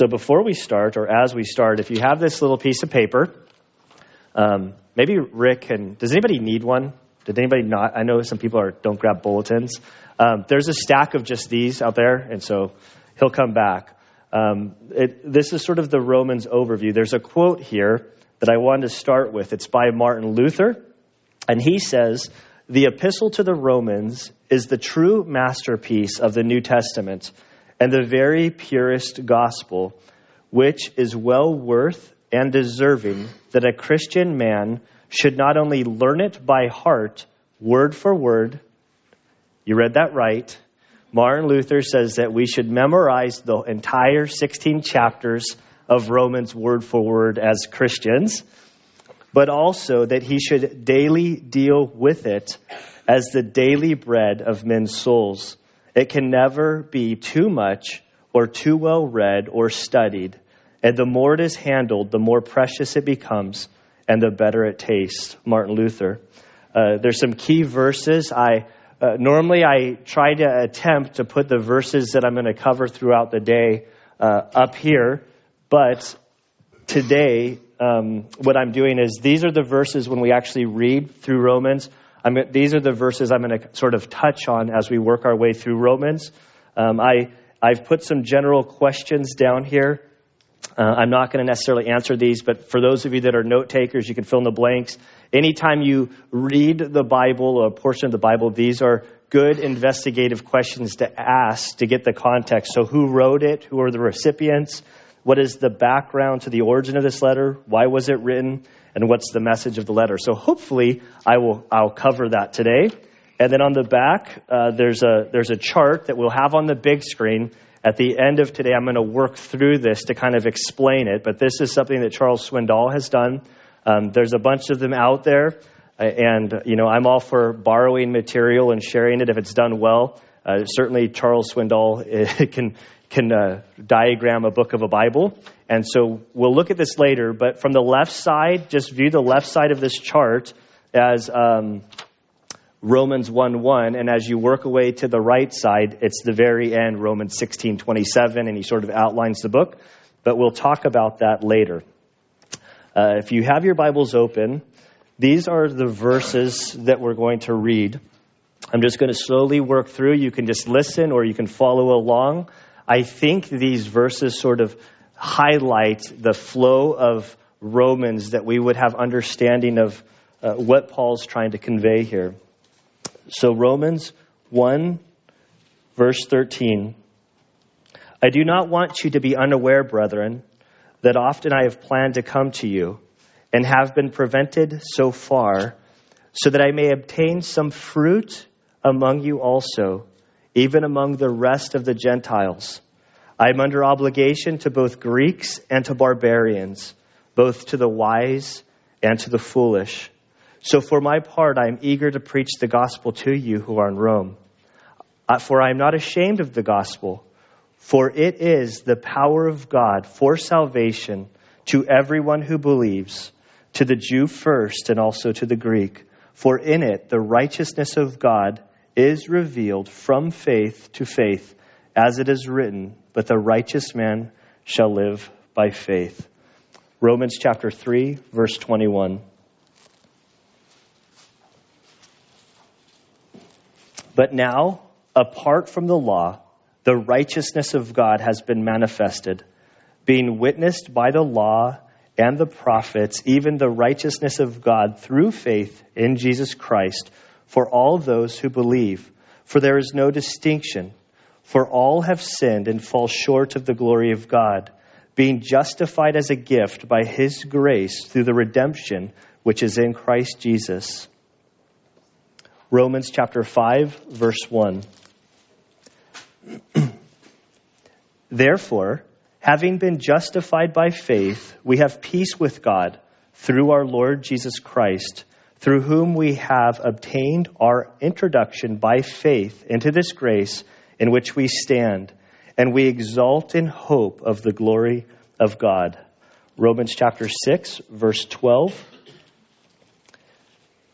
So before we start, or as we start, if you have this little piece of paper, um, maybe Rick can. Does anybody need one? Did anybody not? I know some people are don't grab bulletins. Um, there's a stack of just these out there, and so he'll come back. Um, it, this is sort of the Romans overview. There's a quote here that I wanted to start with. It's by Martin Luther, and he says, The epistle to the Romans is the true masterpiece of the New Testament and the very purest gospel, which is well worth and deserving that a Christian man should not only learn it by heart, word for word, you read that right. Martin Luther says that we should memorize the entire 16 chapters of Romans word for word as Christians, but also that he should daily deal with it as the daily bread of men's souls. It can never be too much or too well read or studied. And the more it is handled, the more precious it becomes and the better it tastes. Martin Luther. Uh, there's some key verses. I uh, normally I try to attempt to put the verses that I'm going to cover throughout the day uh, up here, but today um, what I'm doing is these are the verses when we actually read through Romans. I'm, these are the verses I'm going to sort of touch on as we work our way through Romans. Um, I, I've put some general questions down here. Uh, I'm not going to necessarily answer these, but for those of you that are note takers, you can fill in the blanks. Anytime you read the Bible or a portion of the Bible, these are good investigative questions to ask to get the context. So, who wrote it? Who are the recipients? What is the background to the origin of this letter? Why was it written? And what's the message of the letter? So hopefully I will I'll cover that today. And then on the back, uh, there's a there's a chart that we'll have on the big screen. At the end of today, I'm going to work through this to kind of explain it. But this is something that Charles Swindoll has done. Um, there's a bunch of them out there, uh, and you know I'm all for borrowing material and sharing it if it's done well. Uh, certainly, Charles Swindoll can can uh, diagram a book of a Bible. And so we'll look at this later, but from the left side, just view the left side of this chart as um, Romans 1 1. And as you work away to the right side, it's the very end, Romans 16 27, and he sort of outlines the book. But we'll talk about that later. Uh, if you have your Bibles open, these are the verses that we're going to read. I'm just going to slowly work through. You can just listen or you can follow along. I think these verses sort of highlight the flow of Romans that we would have understanding of uh, what Paul's trying to convey here. So, Romans 1, verse 13. I do not want you to be unaware, brethren, that often I have planned to come to you and have been prevented so far, so that I may obtain some fruit among you also even among the rest of the Gentiles. I am under obligation to both Greeks and to barbarians, both to the wise and to the foolish. So for my part, I am eager to preach the gospel to you who are in Rome. Uh, for I am not ashamed of the gospel, for it is the power of God for salvation to everyone who believes, to the Jew first and also to the Greek. For in it the righteousness of God is revealed from faith to faith, as it is written, but the righteous man shall live by faith. Romans chapter 3, verse 21. But now, apart from the law, the righteousness of God has been manifested, being witnessed by the law and the prophets, even the righteousness of God through faith in Jesus Christ for all those who believe. For there is no distinction, for all have sinned and fall short of the glory of God, being justified as a gift by his grace through the redemption which is in Christ Jesus. Romans chapter 5, verse 1. Therefore, having been justified by faith, we have peace with God through our Lord Jesus Christ through whom we have obtained our introduction by faith into this grace in which we stand, and we exult in hope of the glory of God. Romans chapter 6, verse 12.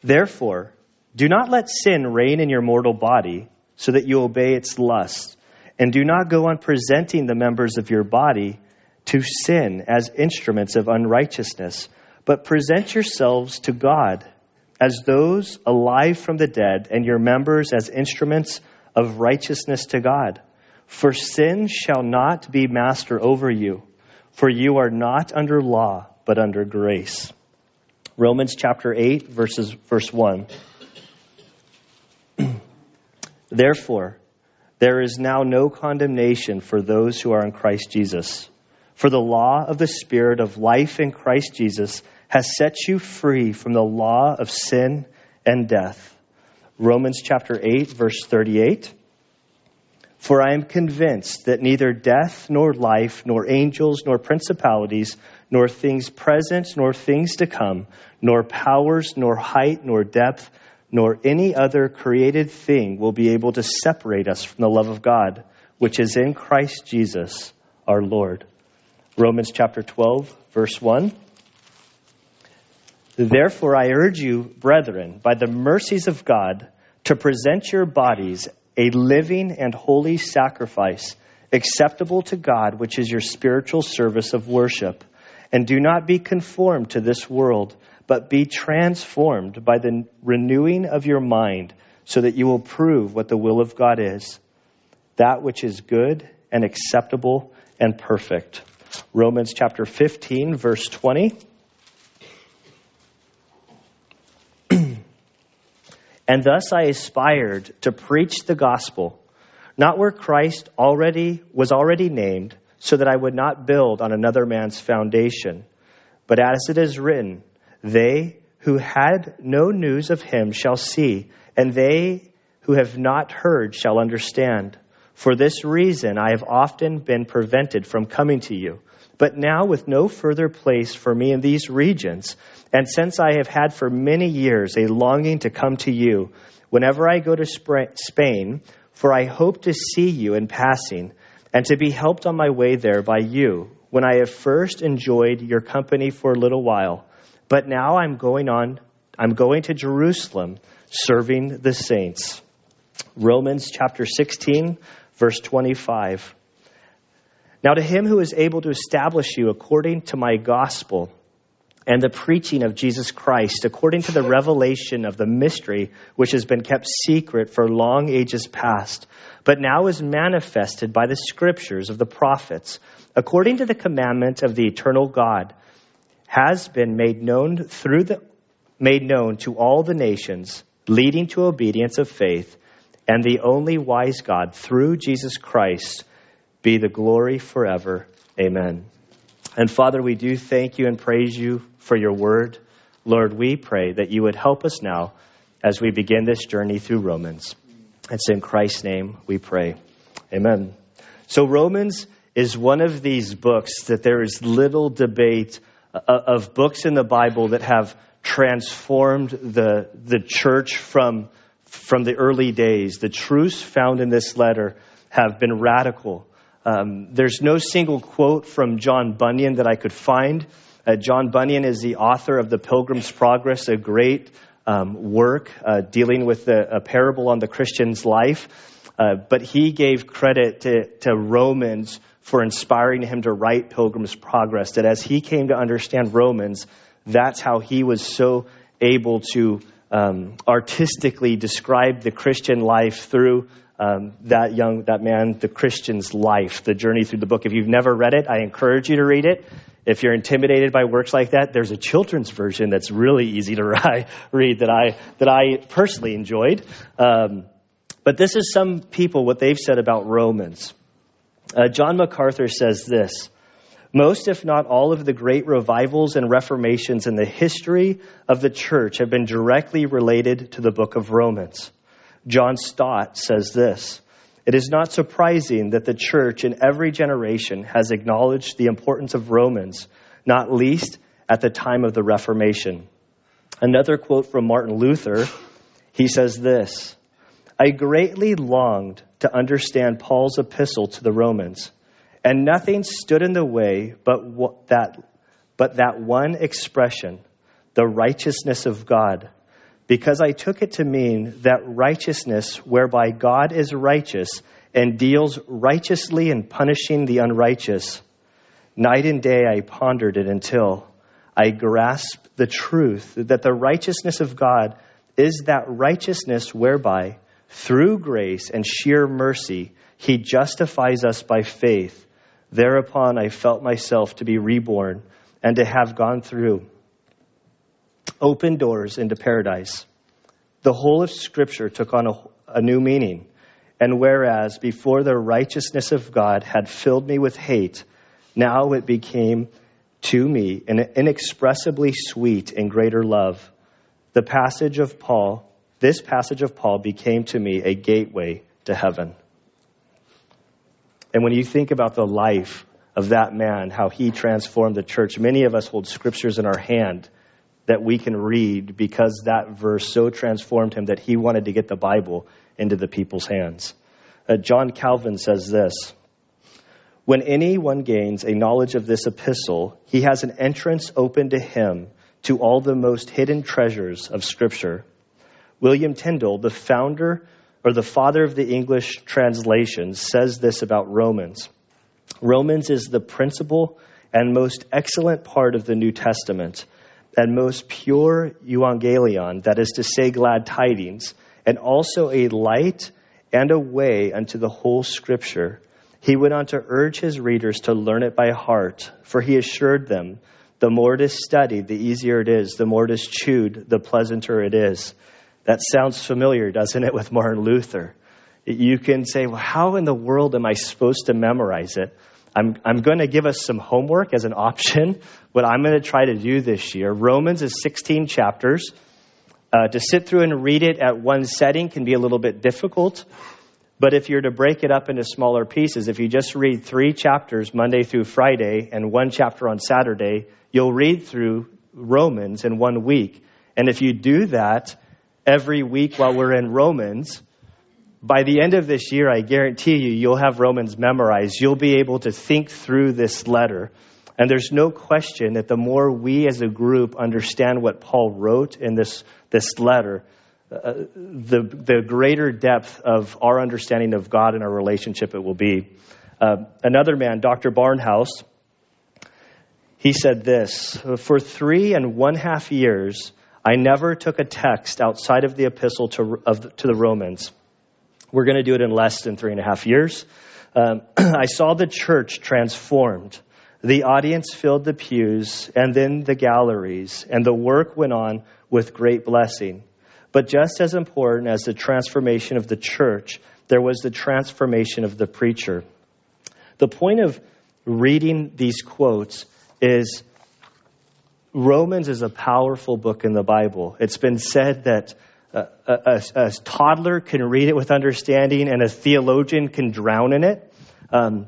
Therefore, do not let sin reign in your mortal body, so that you obey its lusts, and do not go on presenting the members of your body to sin as instruments of unrighteousness, but present yourselves to God as those alive from the dead, and your members as instruments of righteousness to God. For sin shall not be master over you, for you are not under law, but under grace. Romans chapter 8, verses, verse 1. Therefore, there is now no condemnation for those who are in Christ Jesus. For the law of the Spirit of life in Christ Jesus has set you free from the law of sin and death. Romans chapter 8, verse 38. For I am convinced that neither death, nor life, nor angels, nor principalities, nor things present, nor things to come, nor powers, nor height, nor depth, nor any other created thing will be able to separate us from the love of God, which is in Christ Jesus our Lord. Romans chapter 12, verse 1. Therefore, I urge you, brethren, by the mercies of God, to present your bodies a living and holy sacrifice, acceptable to God, which is your spiritual service of worship. And do not be conformed to this world, but be transformed by the renewing of your mind, so that you will prove what the will of God is, that which is good and acceptable and perfect. Romans chapter 15, verse 20. And thus I aspired to preach the gospel, not where Christ already was already named, so that I would not build on another man's foundation. But as it is written, they who had no news of him shall see, and they who have not heard shall understand. For this reason I have often been prevented from coming to you. But now, with no further place for me in these regions, and since I have had for many years a longing to come to you, whenever I go to Spain, for I hope to see you in passing, and to be helped on my way there by you, when I have first enjoyed your company for a little while. But now I'm going on, I'm going to Jerusalem, serving the saints. Romans chapter 16, verse 25. Now, to him who is able to establish you according to my gospel and the preaching of Jesus Christ, according to the revelation of the mystery which has been kept secret for long ages past, but now is manifested by the scriptures of the prophets, according to the commandment of the eternal God, has been made known through the made known to all the nations, leading to obedience of faith, and the only wise God through Jesus Christ be the glory forever. Amen. And Father, we do thank you and praise you for your word. Lord, we pray that you would help us now as we begin this journey through Romans. It's in Christ's name we pray. Amen. So, Romans is one of these books that there is little debate uh, of books in the Bible that have transformed the, the church from, from the early days. The truths found in this letter have been radical. Um, there's no single quote from John Bunyan that I could find. Uh, John Bunyan is the author of The Pilgrim's Progress, a great um, work uh, dealing with the, a parable on the Christian's life. Uh, but he gave credit to, to Romans for inspiring him to write Pilgrim's Progress. That as he came to understand Romans, that's how he was so able to um, artistically describe the Christian life through um, that young, that man, the Christian's life, the journey through the book. If you've never read it, I encourage you to read it. If you're intimidated by works like that, there's a children's version that's really easy to read that I that I personally enjoyed. Um, but this is some people what they've said about Romans. Uh, John MacArthur says this. Most, if not all, of the great revivals and reformations in the history of the church have been directly related to the book of Romans. John Stott says this It is not surprising that the church in every generation has acknowledged the importance of Romans, not least at the time of the Reformation. Another quote from Martin Luther he says this I greatly longed to understand Paul's epistle to the Romans, and nothing stood in the way but that, but that one expression, the righteousness of God because I took it to mean that righteousness, whereby God is righteous and deals righteously in punishing the unrighteous, Night and day I pondered it until I grasped the truth that the righteousness of God is that righteousness whereby, through grace and sheer mercy, he justifies us by faith. Thereupon I felt myself to be reborn and to have gone through open doors into paradise. The whole of Scripture took on a, a new meaning. And whereas before the righteousness of God had filled me with hate, now it became to me an inexpressibly sweet and greater love. The passage of Paul, this passage of Paul became to me a gateway to heaven. And when you think about the life of that man, how he transformed the church, many of us hold scriptures in our hand that we can read because that verse so transformed him that he wanted to get the Bible into the people's hands. Uh, John Calvin says this When anyone gains a knowledge of this epistle, he has an entrance open to him to all the most hidden treasures of Scripture. William Tyndale, the founder or the father of the English translation, says this about Romans. Romans is the principal and most excellent part of the New Testament and most pure euangelion, that is to say, glad tidings, and also a light and a way unto the whole Scripture. He went on to urge his readers to learn it by heart, for he assured them, the more it is studied, the easier it is, the more it is chewed, the pleasanter it is. That sounds familiar, doesn't it, with Martin Luther? You can say, well, how in the world am I supposed to memorize it? I'm, I'm going to give us some homework as an option, what I'm going to try to do this year. Romans is 16 chapters. Uh, to sit through and read it at one setting can be a little bit difficult. But if you're to break it up into smaller pieces, if you just read three chapters Monday through Friday and one chapter on Saturday, you'll read through Romans in one week. And if you do that, every week while we're in Romans, by the end of this year, I guarantee you, you'll have Romans memorized. You'll be able to think through this letter. And there's no question that the more we as a group understand what Paul wrote in this, this letter, uh, the, the greater depth of our understanding of God and our relationship it will be. Uh, another man, Dr. Barnhouse, he said this For three and one half years, I never took a text outside of the epistle to, of, to the Romans. We're going to do it in less than three and a half years. Um, I saw the church transformed. The audience filled the pews and then the galleries, and the work went on with great blessing. But just as important as the transformation of the church, there was the transformation of the preacher. The point of reading these quotes is Romans is a powerful book in the Bible. It's been said that a, a, a, toddler can read it with understanding and a theologian can drown in it. Um,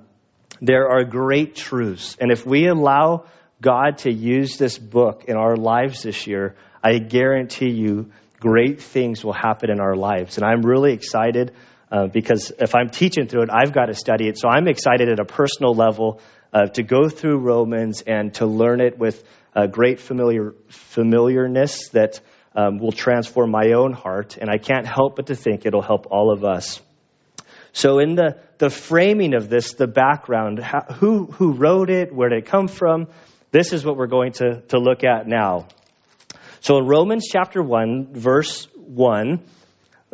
there are great truths. And if we allow God to use this book in our lives this year, I guarantee you great things will happen in our lives. And I'm really excited uh, because if I'm teaching through it, I've got to study it. So I'm excited at a personal level uh, to go through Romans and to learn it with a great familiar familiarness that um, will transform my own heart, and I can't help but to think it'll help all of us. So, in the, the framing of this, the background, how, who, who wrote it, where did it come from, this is what we're going to, to look at now. So, in Romans chapter 1, verse 1,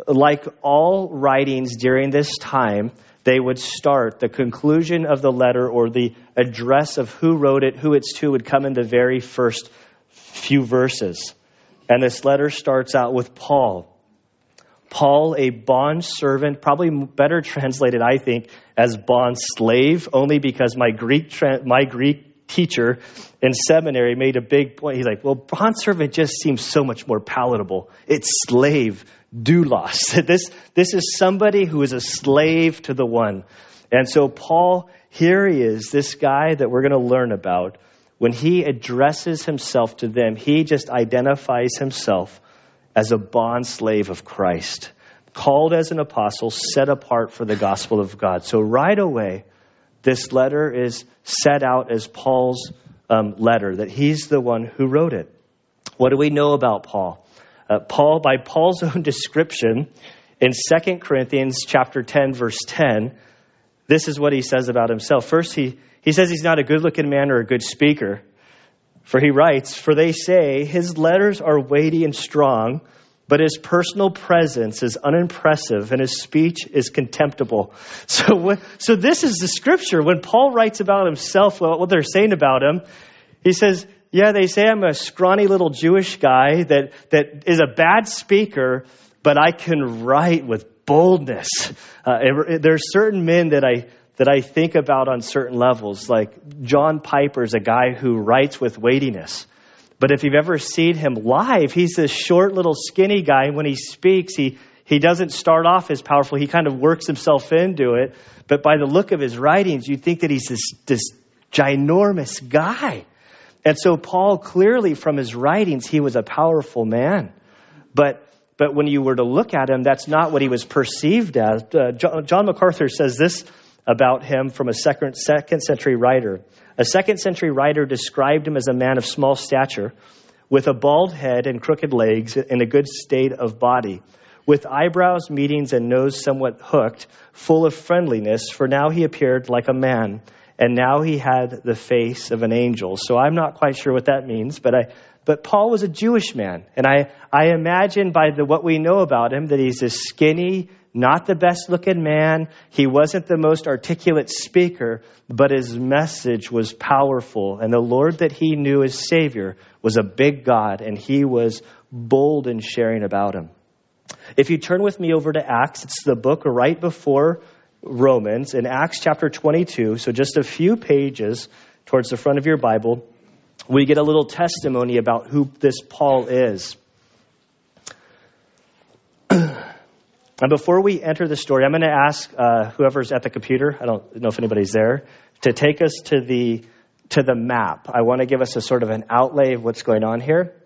like all writings during this time, they would start, the conclusion of the letter or the address of who wrote it, who it's to, would come in the very first few verses. And this letter starts out with Paul. Paul, a bond servant, probably better translated, I think, as bond slave, only because my Greek, my Greek teacher in seminary made a big point. He's like, well, bond servant just seems so much more palatable. It's slave doulos. This, this is somebody who is a slave to the one. And so, Paul, here he is, this guy that we're going to learn about. When he addresses himself to them, he just identifies himself as a bond slave of Christ, called as an apostle, set apart for the gospel of God. So, right away, this letter is set out as Paul's um, letter, that he's the one who wrote it. What do we know about Paul? Uh, Paul, by Paul's own description, in 2 Corinthians chapter 10, verse 10, this is what he says about himself. First, he, He says he's not a good looking man or a good speaker. For he writes, For they say his letters are weighty and strong, but his personal presence is unimpressive and his speech is contemptible. So, so this is the scripture. When Paul writes about himself, what they're saying about him, he says, Yeah, they say I'm a scrawny little Jewish guy that, that is a bad speaker, but I can write with boldness. Uh, there are certain men that I, that I think about on certain levels. Like John Piper is a guy who writes with weightiness. But if you've ever seen him live, he's this short little skinny guy. When he speaks, he, he doesn't start off as powerful. He kind of works himself into it. But by the look of his writings, you think that he's this, this ginormous guy. And so Paul clearly from his writings, he was a powerful man. But but when you were to look at him, that's not what he was perceived as. Uh, John MacArthur says this about him from a second, second century writer. A second century writer described him as a man of small stature, with a bald head and crooked legs, in a good state of body, with eyebrows, meetings, and nose somewhat hooked, full of friendliness, for now he appeared like a man, and now he had the face of an angel. So I'm not quite sure what that means, but I, but Paul was a Jewish man, and I, I imagine by the, what we know about him that he's a skinny, not the best looking man. He wasn't the most articulate speaker, but his message was powerful. And the Lord that he knew as Savior was a big God, and he was bold in sharing about him. If you turn with me over to Acts, it's the book right before Romans, in Acts chapter 22, so just a few pages towards the front of your Bible, we get a little testimony about who this Paul is. And before we enter the story, I'm going to ask uh, whoever's at the computer, I don't know if anybody's there, to take us to the, to the map. I want to give us a sort of an outlay of what's going on here.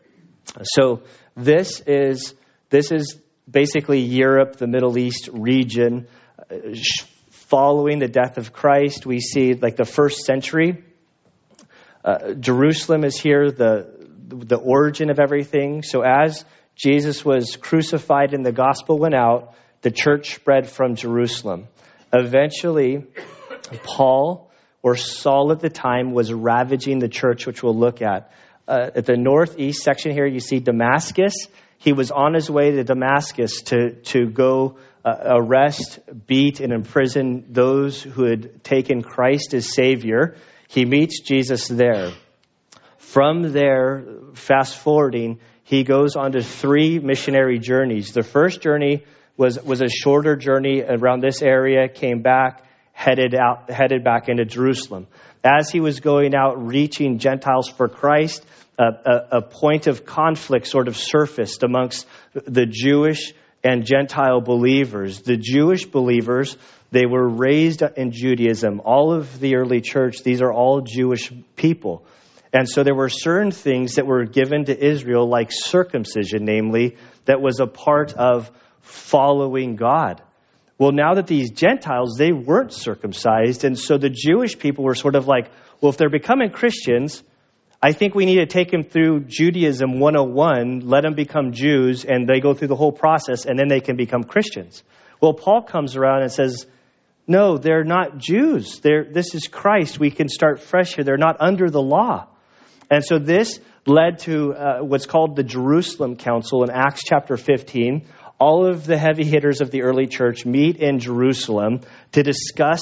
So this is, this is basically Europe, the Middle East region. Following the death of Christ, we see like the first century. Uh, Jerusalem is here, the, the origin of everything. So as Jesus was crucified and the gospel went out, the church spread from Jerusalem. Eventually, Paul, or Saul at the time, was ravaging the church, which we'll look at. Uh, at the northeast section here, you see Damascus. He was on his way to Damascus to, to go uh, arrest, beat, and imprison those who had taken Christ as Savior. He meets Jesus there. From there, fast forwarding, he goes on to three missionary journeys. The first journey was, was a shorter journey around this area, came back, headed out, headed back into Jerusalem. As he was going out reaching Gentiles for Christ, a, a, a point of conflict sort of surfaced amongst the Jewish and Gentile believers. The Jewish believers, they were raised in Judaism. All of the early church, these are all Jewish people. And so there were certain things that were given to Israel, like circumcision, namely, that was a part of following God. Well, now that these Gentiles, they weren't circumcised, and so the Jewish people were sort of like, well, if they're becoming Christians, I think we need to take them through Judaism 101, let them become Jews, and they go through the whole process, and then they can become Christians. Well, Paul comes around and says, no, they're not Jews. They're, this is Christ. We can start fresh here. They're not under the law. And so this led to uh, what's called the Jerusalem Council in Acts chapter 15. All of the heavy hitters of the early church meet in Jerusalem to discuss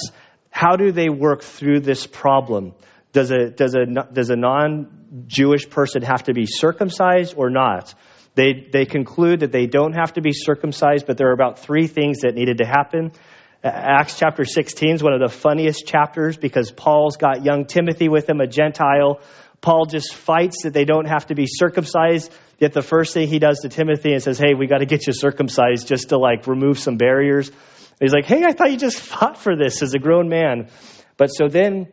how do they work through this problem. Does a, does a, does a non Jewish person have to be circumcised or not? They, they conclude that they don't have to be circumcised, but there are about three things that needed to happen. Acts chapter 16 is one of the funniest chapters because Paul's got young Timothy with him, a Gentile Paul just fights that they don't have to be circumcised. Yet the first thing he does to Timothy and says, Hey, we got to get you circumcised just to like remove some barriers. he's like, Hey, I thought you just fought for this as a grown man. But so then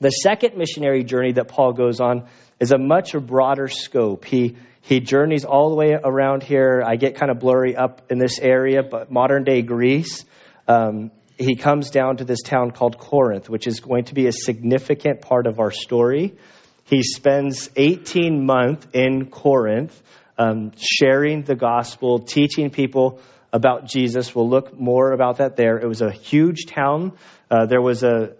the second missionary journey that Paul goes on is a much broader scope. He he journeys all the way around here. I get kind of blurry up in this area, but modern day Greece. Um, he comes down to this town called Corinth, which is going to be a significant part of our story. He spends 18 months in Corinth um, sharing the gospel, teaching people about Jesus. We'll look more about that there. It was a huge town. Uh, there was a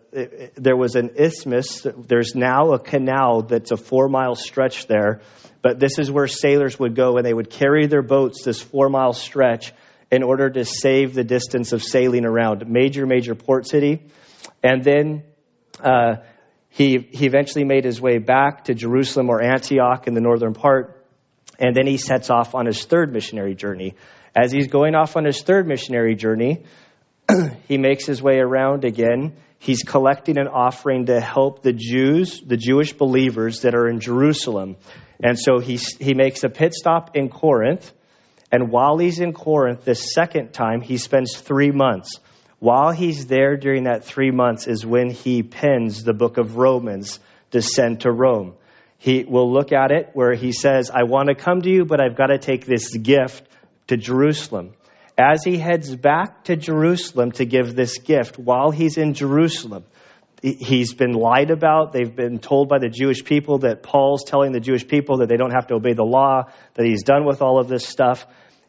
there was an isthmus. There's now a canal that's a four mile stretch there. But this is where sailors would go and they would carry their boats this four mile stretch in order to save the distance of sailing around. Major, major port city. And then uh, he, he eventually made his way back to Jerusalem or Antioch in the northern part. And then he sets off on his third missionary journey. As he's going off on his third missionary journey, he makes his way around again. He's collecting an offering to help the Jews, the Jewish believers that are in Jerusalem. And so he, he makes a pit stop in Corinth. And while he's in Corinth, this second time, he spends three months. While he's there during that three months is when he pens the book of Romans to send to Rome. He will look at it where he says, I want to come to you, but I've got to take this gift to Jerusalem. As he heads back to Jerusalem to give this gift, while he's in Jerusalem, he's been lied about. They've been told by the Jewish people that Paul's telling the Jewish people that they don't have to obey the law, that he's done with all of this stuff.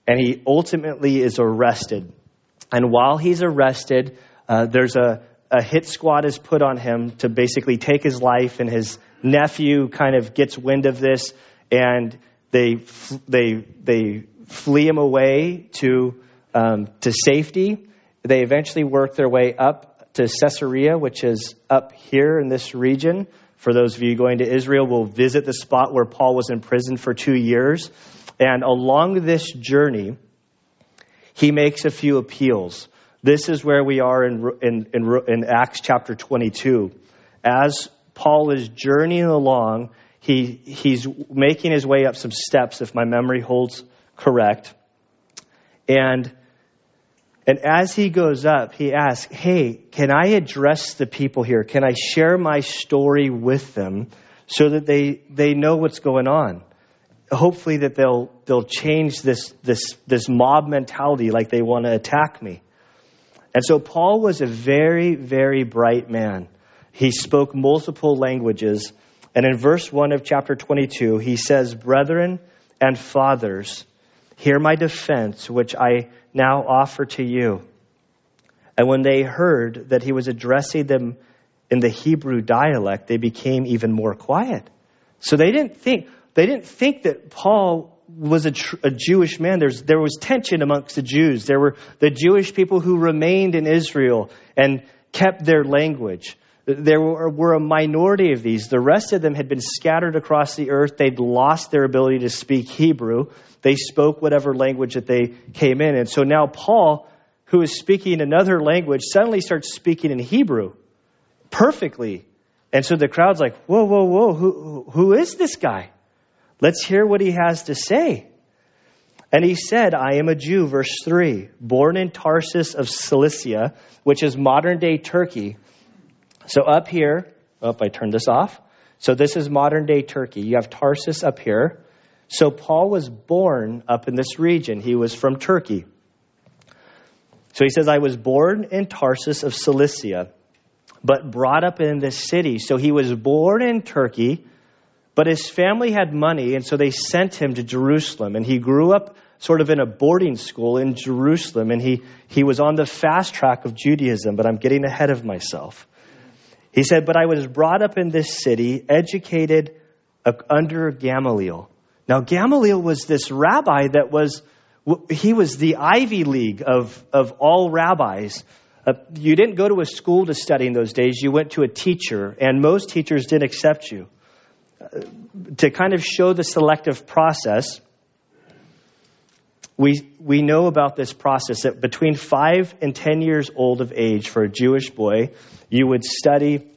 And he ultimately is arrested. And while he's arrested, uh, there's a, a hit squad is put on him to basically take his life, and his nephew kind of gets wind of this, and they they they flee him away to, um, to safety. They eventually work their way up to Caesarea, which is up here in this region. For those of you going to Israel, we'll visit the spot where Paul was in prison for two years. And along this journey, he makes a few appeals. This is where we are in, in, in, in Acts chapter 22. As Paul is journeying along, he, he's making his way up some steps, if my memory holds correct. And and as he goes up, he asks, Hey, can I address the people here? Can I share my story with them so that they, they know what's going on? Hopefully that they'll they'll change this this this mob mentality like they want to attack me. And so Paul was a very, very bright man. He spoke multiple languages. And in verse 1 of chapter 22, he says, Brethren and fathers, Hear my defense, which I now offer to you. And when they heard that he was addressing them in the Hebrew dialect, they became even more quiet. So they didn't think, they didn't think that Paul was a, a, Jewish man. There's, there was tension amongst the Jews. There were the Jewish people who remained in Israel and kept their language. There were, were a minority of these. The rest of them had been scattered across the earth. They'd lost their ability to speak Hebrew. They spoke whatever language that they came in. And so now Paul, who is speaking another language, suddenly starts speaking in Hebrew perfectly. And so the crowd's like, whoa, whoa, whoa, who, who is this guy? Let's hear what he has to say. And he said, I am a Jew, verse 3, born in Tarsus of Cilicia, which is modern day Turkey so up here, oh, I turned this off. So this is modern day Turkey. You have Tarsus up here. So Paul was born up in this region. He was from Turkey. So he says, I was born in Tarsus of Cilicia, but brought up in this city. So he was born in Turkey, but his family had money, and so they sent him to Jerusalem. And he grew up sort of in a boarding school in Jerusalem, and he, he was on the fast track of Judaism, but I'm getting ahead of myself. He said, But I was brought up in this city, educated under Gamaliel. Now, Gamaliel was this rabbi that was, he was the Ivy League of, of all rabbis. Uh, you didn't go to a school to study in those days, you went to a teacher, and most teachers didn't accept you. To kind of show the selective process, we, we know about this process that between five and ten years old of age for a Jewish boy, you would study.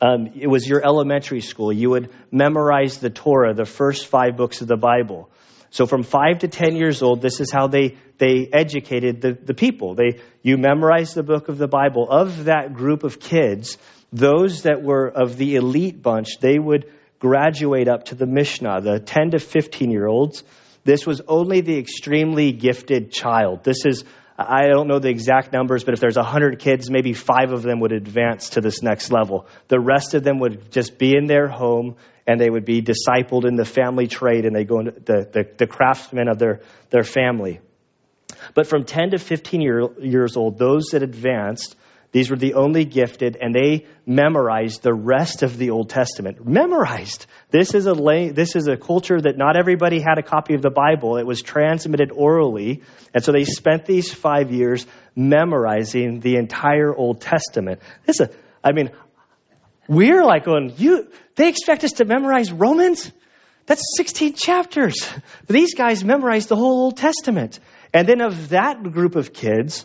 Um, it was your elementary school. You would memorize the Torah, the first five books of the Bible. So from five to ten years old, this is how they, they educated the, the people. They, you memorized the book of the Bible. Of that group of kids, those that were of the elite bunch, they would graduate up to the Mishnah, the 10 to 15 year olds this was only the extremely gifted child. This is, I don't know the exact numbers, but if there's 100 kids, maybe five of them would advance to this next level. The rest of them would just be in their home and they would be discipled in the family trade and they go into the, the, the craftsmen of their, their family. But from 10 to 15 year, years old, those that advanced, these were the only gifted, and they memorized the rest of the Old Testament. Memorized. This is a this is a culture that not everybody had a copy of the Bible. It was transmitted orally, and so they spent these five years memorizing the entire Old Testament. This is, a, I mean, we're like going, you. They expect us to memorize Romans. That's 16 chapters. These guys memorized the whole Old Testament. And then of that group of kids,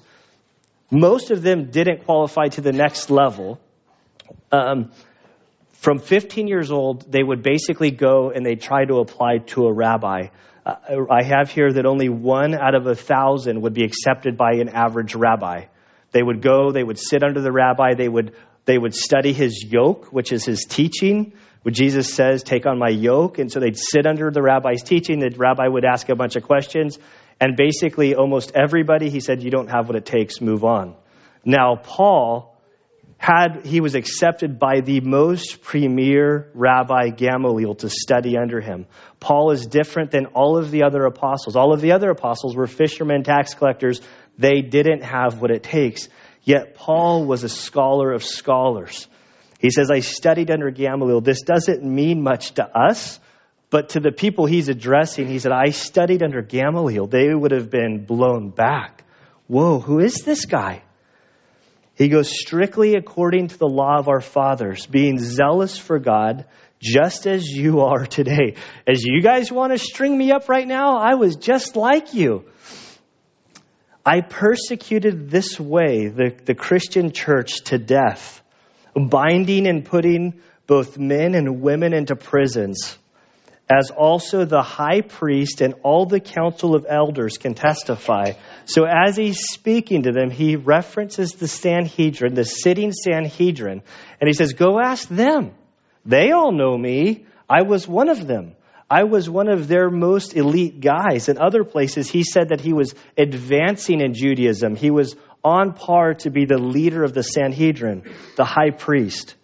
most of them didn't qualify to the next level. Um, from 15 years old, they would basically go and they try to apply to a rabbi. Uh, I have here that only one out of a thousand would be accepted by an average rabbi. They would go, they would sit under the rabbi, they would, they would study his yoke, which is his teaching. What Jesus says, take on my yoke. And so they'd sit under the rabbi's teaching. The rabbi would ask a bunch of questions. And basically, almost everybody, he said, you don't have what it takes, move on. Now, Paul had he was accepted by the most premier rabbi Gamaliel to study under him. Paul is different than all of the other apostles. All of the other apostles were fishermen, tax collectors. They didn't have what it takes. Yet Paul was a scholar of scholars. He says, I studied under Gamaliel. This doesn't mean much to us, but to the people he's addressing, he said, I studied under Gamaliel. They would have been blown back. Whoa, who is this guy? He goes strictly according to the law of our fathers, being zealous for God, just as you are today. As you guys want to string me up right now, I was just like you. I persecuted this way the, the Christian church to death, binding and putting both men and women into prisons as also the high priest and all the council of elders can testify. So as he's speaking to them, he references the Sanhedrin, the sitting Sanhedrin, and he says, Go ask them. They all know me. I was one of them. I was one of their most elite guys. In other places, he said that he was advancing in Judaism. He was on par to be the leader of the Sanhedrin, the high priest.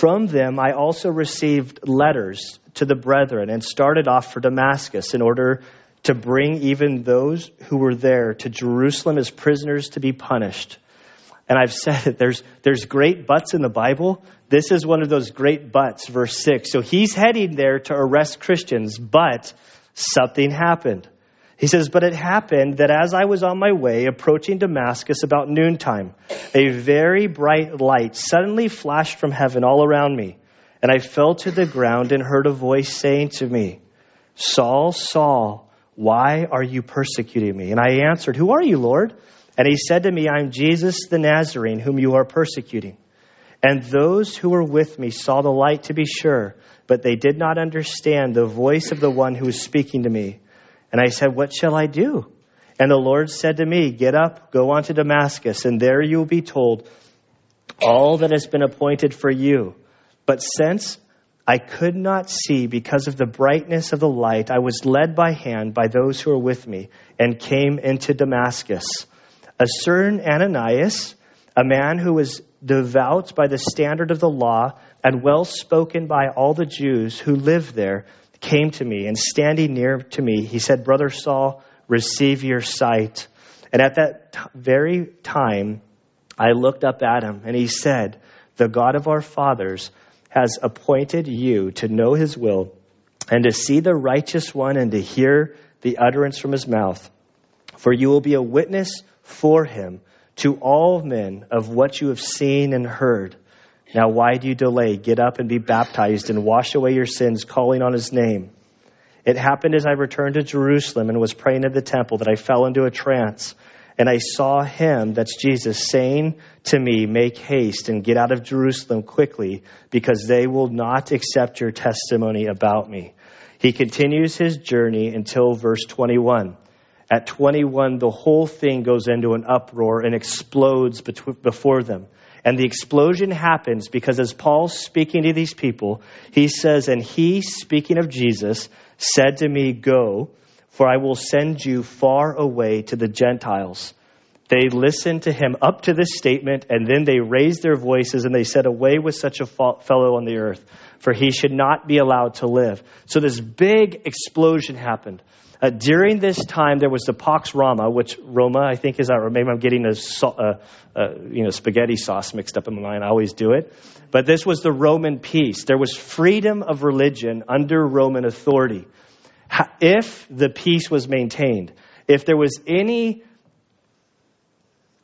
From them, I also received letters to the brethren and started off for Damascus in order to bring even those who were there to Jerusalem as prisoners to be punished. And I've said that there's, there's great buts in the Bible. This is one of those great buts, verse 6. So he's heading there to arrest Christians, but something happened. He says, But it happened that as I was on my way approaching Damascus about noontime, a very bright light suddenly flashed from heaven all around me. And I fell to the ground and heard a voice saying to me, Saul, Saul, why are you persecuting me? And I answered, Who are you, Lord? And he said to me, I'm Jesus the Nazarene, whom you are persecuting. And those who were with me saw the light to be sure, but they did not understand the voice of the one who was speaking to me. And I said, What shall I do? And the Lord said to me, Get up, go on to Damascus, and there you will be told all that has been appointed for you. But since I could not see because of the brightness of the light, I was led by hand by those who were with me and came into Damascus. A certain Ananias, a man who was devout by the standard of the law and well spoken by all the Jews who lived there, came to me, and standing near to me, he said, Brother Saul, receive your sight. And at that t- very time, I looked up at him, and he said, The God of our fathers has appointed you to know his will, and to see the righteous one, and to hear the utterance from his mouth. For you will be a witness for him to all men of what you have seen and heard. Now, why do you delay? Get up and be baptized and wash away your sins, calling on his name. It happened as I returned to Jerusalem and was praying in the temple that I fell into a trance. And I saw him, that's Jesus, saying to me, Make haste and get out of Jerusalem quickly, because they will not accept your testimony about me. He continues his journey until verse 21. At 21, the whole thing goes into an uproar and explodes before them. And the explosion happens because as Paul's speaking to these people, he says, And he, speaking of Jesus, said to me, Go, for I will send you far away to the Gentiles. They listened to him up to this statement, and then they raised their voices and they said, Away with such a fellow on the earth, for he should not be allowed to live. So this big explosion happened. Uh, during this time, there was the Pax Roma, which Roma, I think, is, or maybe I'm getting a, uh, uh, you know, spaghetti sauce mixed up in my mind. I always do it. But this was the Roman peace. There was freedom of religion under Roman authority. If the peace was maintained, if there was any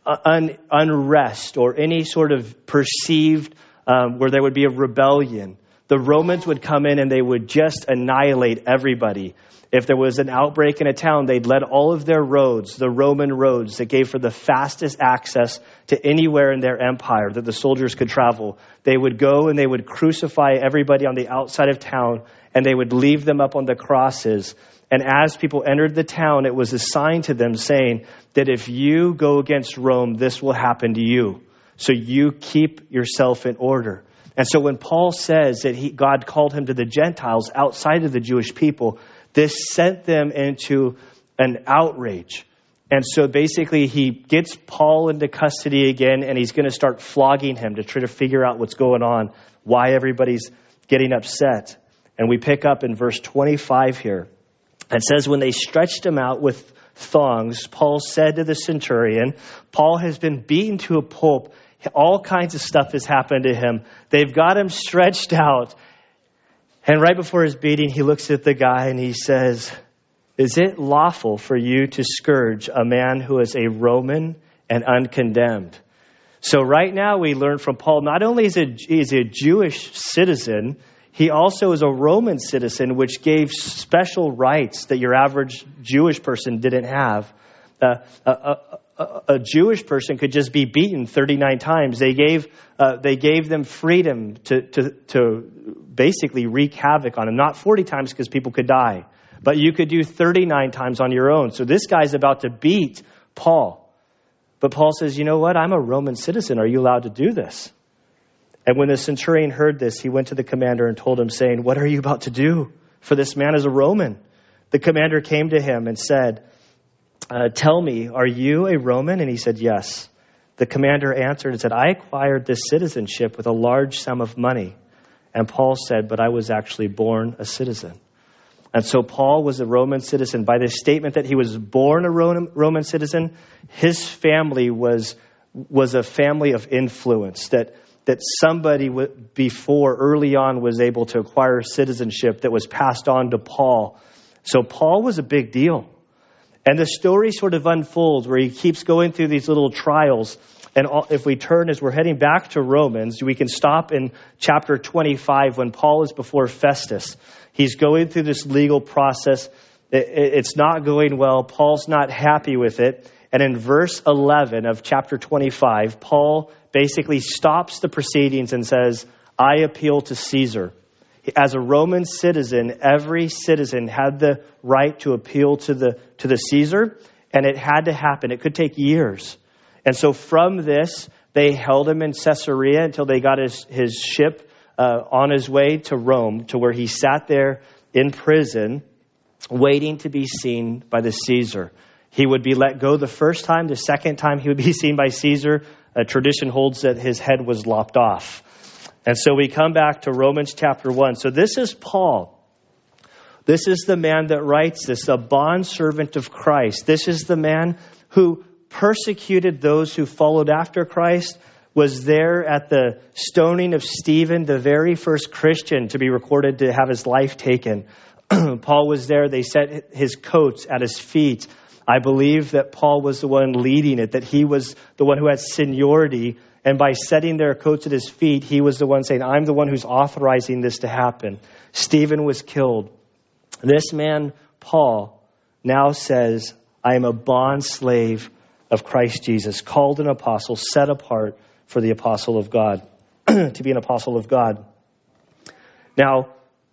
uh, un- unrest or any sort of perceived um, where there would be a rebellion, the Romans would come in and they would just annihilate everybody. If there was an outbreak in a town, they'd let all of their roads, the Roman roads that gave for the fastest access to anywhere in their empire that the soldiers could travel, they would go and they would crucify everybody on the outside of town and they would leave them up on the crosses. And as people entered the town, it was a sign to them saying that if you go against Rome, this will happen to you. So you keep yourself in order. And so when Paul says that he, God called him to the Gentiles outside of the Jewish people, this sent them into an outrage. And so basically, he gets Paul into custody again, and he's going to start flogging him to try to figure out what's going on, why everybody's getting upset. And we pick up in verse 25 here. It says, When they stretched him out with thongs, Paul said to the centurion, Paul has been beaten to a pulp. All kinds of stuff has happened to him. They've got him stretched out. And right before his beating, he looks at the guy and he says, Is it lawful for you to scourge a man who is a Roman and uncondemned? So, right now, we learn from Paul not only is he a Jewish citizen, he also is a Roman citizen, which gave special rights that your average Jewish person didn't have. Uh, a, a, a, Jewish person could just be beaten 39 times. They gave, uh, they gave them freedom to, to, to basically wreak havoc on him. Not 40 times because people could die, but you could do 39 times on your own. So this guy's about to beat Paul. But Paul says, You know what? I'm a Roman citizen. Are you allowed to do this? And when the centurion heard this, he went to the commander and told him, saying, What are you about to do? For this man is a Roman. The commander came to him and said, uh, Tell me, are you a Roman? And he said, Yes. The commander answered and said, I acquired this citizenship with a large sum of money. And Paul said, But I was actually born a citizen. And so Paul was a Roman citizen. By the statement that he was born a Roman citizen, his family was, was a family of influence, that, that somebody before, early on, was able to acquire citizenship that was passed on to Paul. So Paul was a big deal. And the story sort of unfolds where he keeps going through these little trials and if we turn as we're heading back to Romans, we can stop in chapter 25 when Paul is before Festus. He's going through this legal process. It's not going well. Paul's not happy with it. And in verse 11 of chapter 25, Paul basically stops the proceedings and says, I appeal to Caesar. As a Roman citizen, every citizen had the right to appeal to the, to the Caesar, and it had to happen. It could take years. And so from this, they held him in Caesarea until they got his, his ship uh, on his way to Rome, to where he sat there in prison, waiting to be seen by the Caesar. He would be let go the first time. The second time he would be seen by Caesar, a tradition holds that his head was lopped off. And so we come back to Romans chapter 1. So this is Paul. This is the man that writes this, a bondservant of Christ. This is the man who persecuted those who followed after Christ, was there at the stoning of Stephen, the very first Christian to be recorded to have his life taken. Paul was there. They set his coats at his feet. I believe that Paul was the one leading it, that he was the one who had seniority. And by setting their coats at his feet, he was the one saying, I'm the one who's authorizing this to happen. Stephen was killed. This man, Paul, now says, I am a bond slave of Christ Jesus, called an apostle, set apart for the apostle of God, to be an apostle of God. Now,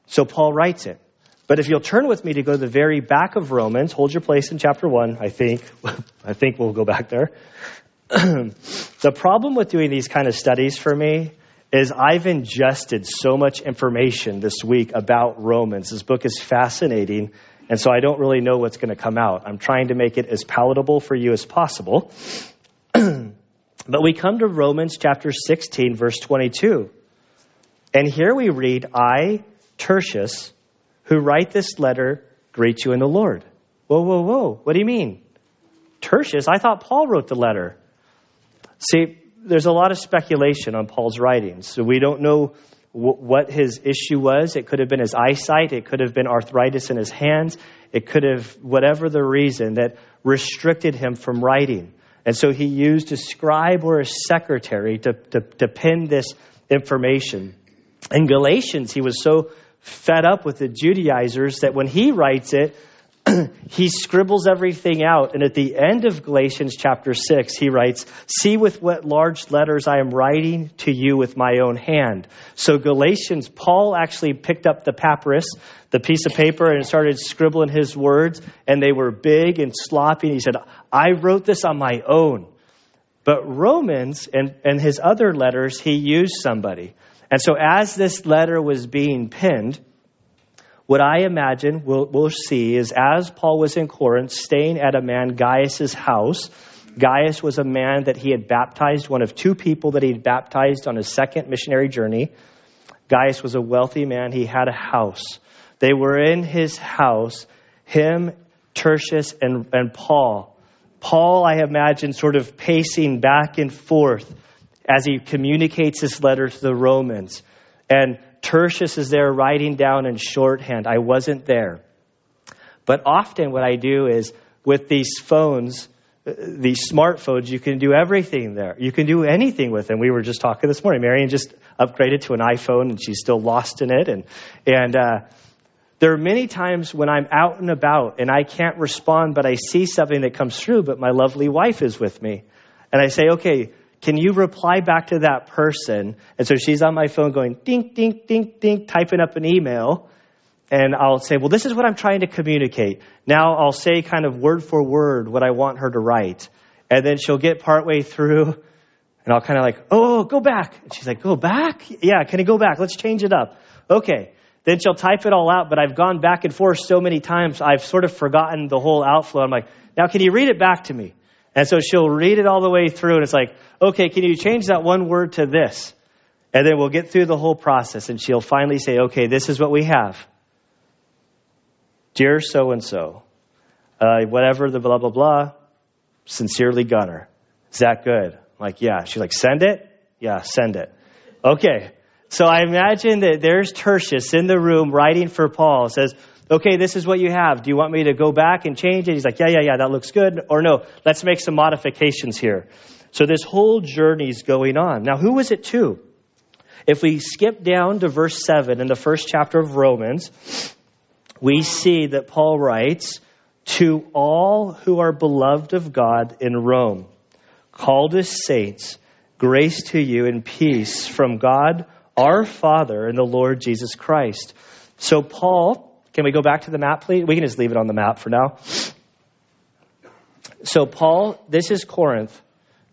so Paul writes it. But if you'll turn with me to go to the very back of Romans, hold your place in chapter 1, I think. I think we'll go back there. the problem with doing these kind of studies for me is I've ingested so much information this week about Romans. This book is fascinating, and so I don't really know what's going to come out. I'm trying to make it as palatable for you as possible. but we come to Romans chapter 16, verse 22. And here we read, I, Tertius, who write this letter, greet you in the Lord. Whoa, whoa, whoa. What do you mean? Tertius? I thought Paul wrote the letter. See, there's a lot of speculation on Paul's writings. So we don't know w- what his issue was. It could have been his eyesight, it could have been arthritis in his hands, it could have, whatever the reason that restricted him from writing. And so he used a scribe or a secretary to, to, to pen this information. In Galatians, he was so fed up with the Judaizers that when he writes it, he scribbles everything out. And at the end of Galatians chapter 6, he writes, See with what large letters I am writing to you with my own hand. So, Galatians, Paul actually picked up the papyrus, the piece of paper, and started scribbling his words, and they were big and sloppy. And he said, I wrote this on my own. But Romans and, and his other letters, he used somebody. And so, as this letter was being penned, what I imagine we'll, we'll see is as Paul was in Corinth, staying at a man Gaius's house, Gaius was a man that he had baptized, one of two people that he had baptized on his second missionary journey. Gaius was a wealthy man. He had a house. They were in his house, him, Tertius, and, and Paul. Paul, I imagine, sort of pacing back and forth as he communicates this letter to the Romans. And Tertius is there writing down in shorthand, I wasn't there. But often what I do is with these phones, uh, these smartphones, you can do everything there. You can do anything with them. We were just talking this morning. Marion just upgraded to an iPhone and she's still lost in it. And, and, uh, there are many times when I'm out and about and I can't respond, but I see something that comes through, but my lovely wife is with me. And I say, okay, can you reply back to that person? And so she's on my phone going ding, ding, ding, ding, typing up an email. And I'll say, well, this is what I'm trying to communicate. Now I'll say kind of word for word what I want her to write. And then she'll get partway through and I'll kind of like, oh, oh, oh, go back. And she's like, go back? Yeah, can you go back? Let's change it up. Okay. Then she'll type it all out, but I've gone back and forth so many times, I've sort of forgotten the whole outflow. I'm like, now can you read it back to me? And so she'll read it all the way through, and it's like, okay, can you change that one word to this? And then we'll get through the whole process, and she'll finally say, okay, this is what we have. Dear so and so, whatever the blah, blah, blah, sincerely Gunner. Is that good? I'm like, yeah. She's like, send it? Yeah, send it. Okay. So I imagine that there's Tertius in the room writing for Paul. Says, okay, this is what you have. Do you want me to go back and change it? He's like, yeah, yeah, yeah, that looks good. Or no, let's make some modifications here. So this whole journey is going on. Now, who was it to? If we skip down to verse 7 in the first chapter of Romans, we see that Paul writes, To all who are beloved of God in Rome, called as saints, grace to you and peace from God our Father and the Lord Jesus Christ. So, Paul can we go back to the map, please? We can just leave it on the map for now. So, Paul, this is Corinth.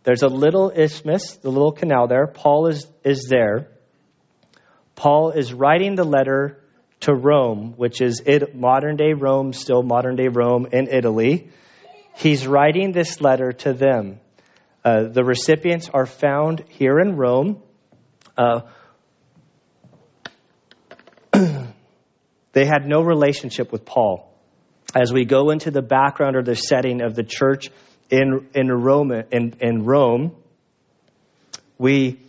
There's a little isthmus, the little canal there. Paul is, is there. Paul is writing the letter to Rome, which is it, modern day Rome, still modern day Rome in Italy. He's writing this letter to them. Uh, the recipients are found here in Rome. Uh, They had no relationship with Paul. As we go into the background or the setting of the church in, in, Rome, in, in Rome, we,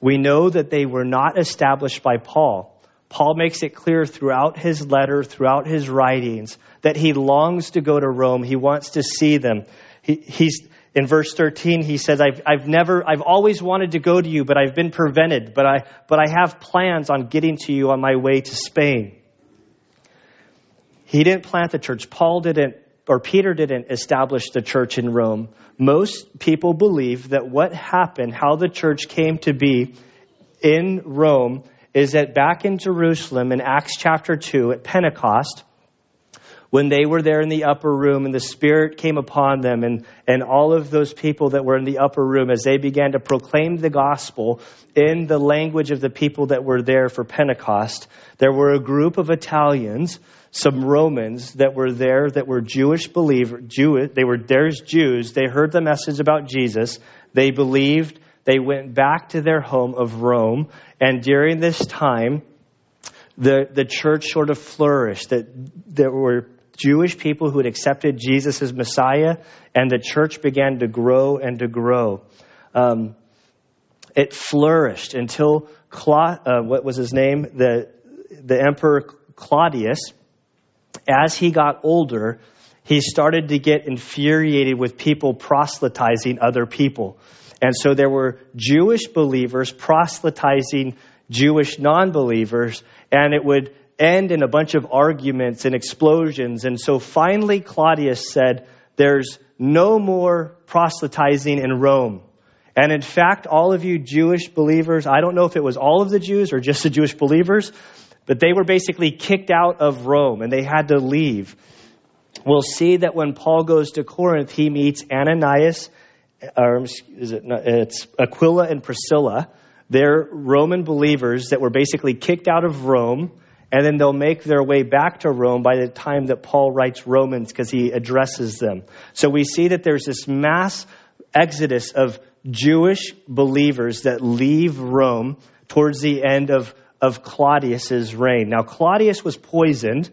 we know that they were not established by Paul. Paul makes it clear throughout his letter, throughout his writings, that he longs to go to Rome. He wants to see them. He, he's, in verse 13, he says, I've, I've never, I've always wanted to go to you, but I've been prevented, but I, but I have plans on getting to you on my way to Spain. He didn't plant the church. Paul didn't, or Peter didn't establish the church in Rome. Most people believe that what happened, how the church came to be in Rome, is that back in Jerusalem in Acts chapter 2 at Pentecost, when they were there in the upper room and the Spirit came upon them and, and all of those people that were in the upper room as they began to proclaim the gospel in the language of the people that were there for Pentecost, there were a group of Italians, some Romans that were there that were Jewish believers, Jew, they were there's Jews. They heard the message about Jesus. They believed. They went back to their home of Rome. And during this time, the, the church sort of flourished. That there were Jewish people who had accepted Jesus as Messiah, and the church began to grow and to grow. Um, it flourished until Cla- uh, what was his name? The the emperor Claudius. As he got older, he started to get infuriated with people proselytizing other people. And so there were Jewish believers proselytizing Jewish non believers, and it would end in a bunch of arguments and explosions. And so finally, Claudius said, There's no more proselytizing in Rome. And in fact, all of you Jewish believers, I don't know if it was all of the Jews or just the Jewish believers, but they were basically kicked out of Rome and they had to leave. We'll see that when Paul goes to Corinth, he meets Ananias, or is it, it's Aquila and Priscilla. They're Roman believers that were basically kicked out of Rome and then they'll make their way back to Rome by the time that Paul writes Romans because he addresses them. So we see that there's this mass exodus of Jewish believers that leave Rome towards the end of, of Claudius's reign. Now, Claudius was poisoned,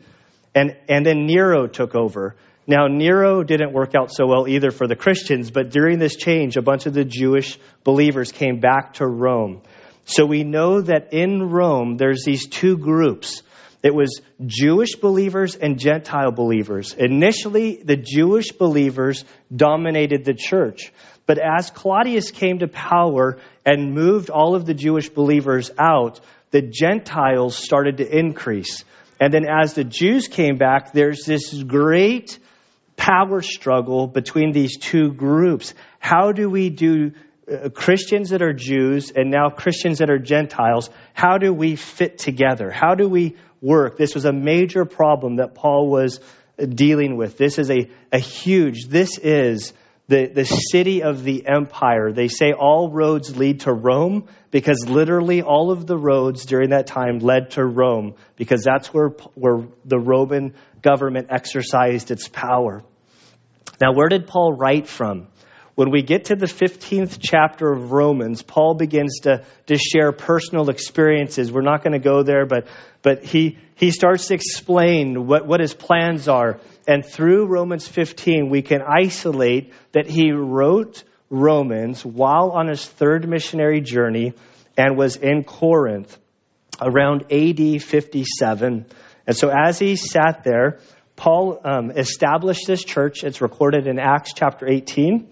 and, and then Nero took over. Now, Nero didn't work out so well either for the Christians, but during this change, a bunch of the Jewish believers came back to Rome. So we know that in Rome, there's these two groups. It was Jewish believers and Gentile believers. Initially, the Jewish believers dominated the church. But as Claudius came to power and moved all of the Jewish believers out, the Gentiles started to increase. And then as the Jews came back, there's this great power struggle between these two groups. How do we do uh, Christians that are Jews and now Christians that are Gentiles, how do we fit together? How do we work? This was a major problem that Paul was dealing with. This is a, a huge, this is the, the city of the empire. They say all roads lead to Rome because literally all of the roads during that time led to Rome because that's where, where the Roman government exercised its power. Now, where did Paul write from? When we get to the 15th chapter of Romans, Paul begins to, to share personal experiences. We're not going to go there, but, but he, he starts to explain what, what his plans are. And through Romans 15, we can isolate that he wrote Romans while on his third missionary journey and was in Corinth around AD 57. And so as he sat there, Paul um, established this church. It's recorded in Acts chapter 18.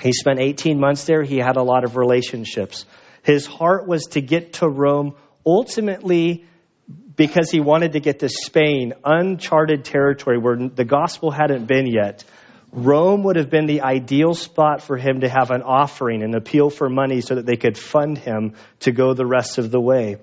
He spent 18 months there. He had a lot of relationships. His heart was to get to Rome ultimately because he wanted to get to Spain, uncharted territory where the gospel hadn't been yet. Rome would have been the ideal spot for him to have an offering, an appeal for money so that they could fund him to go the rest of the way.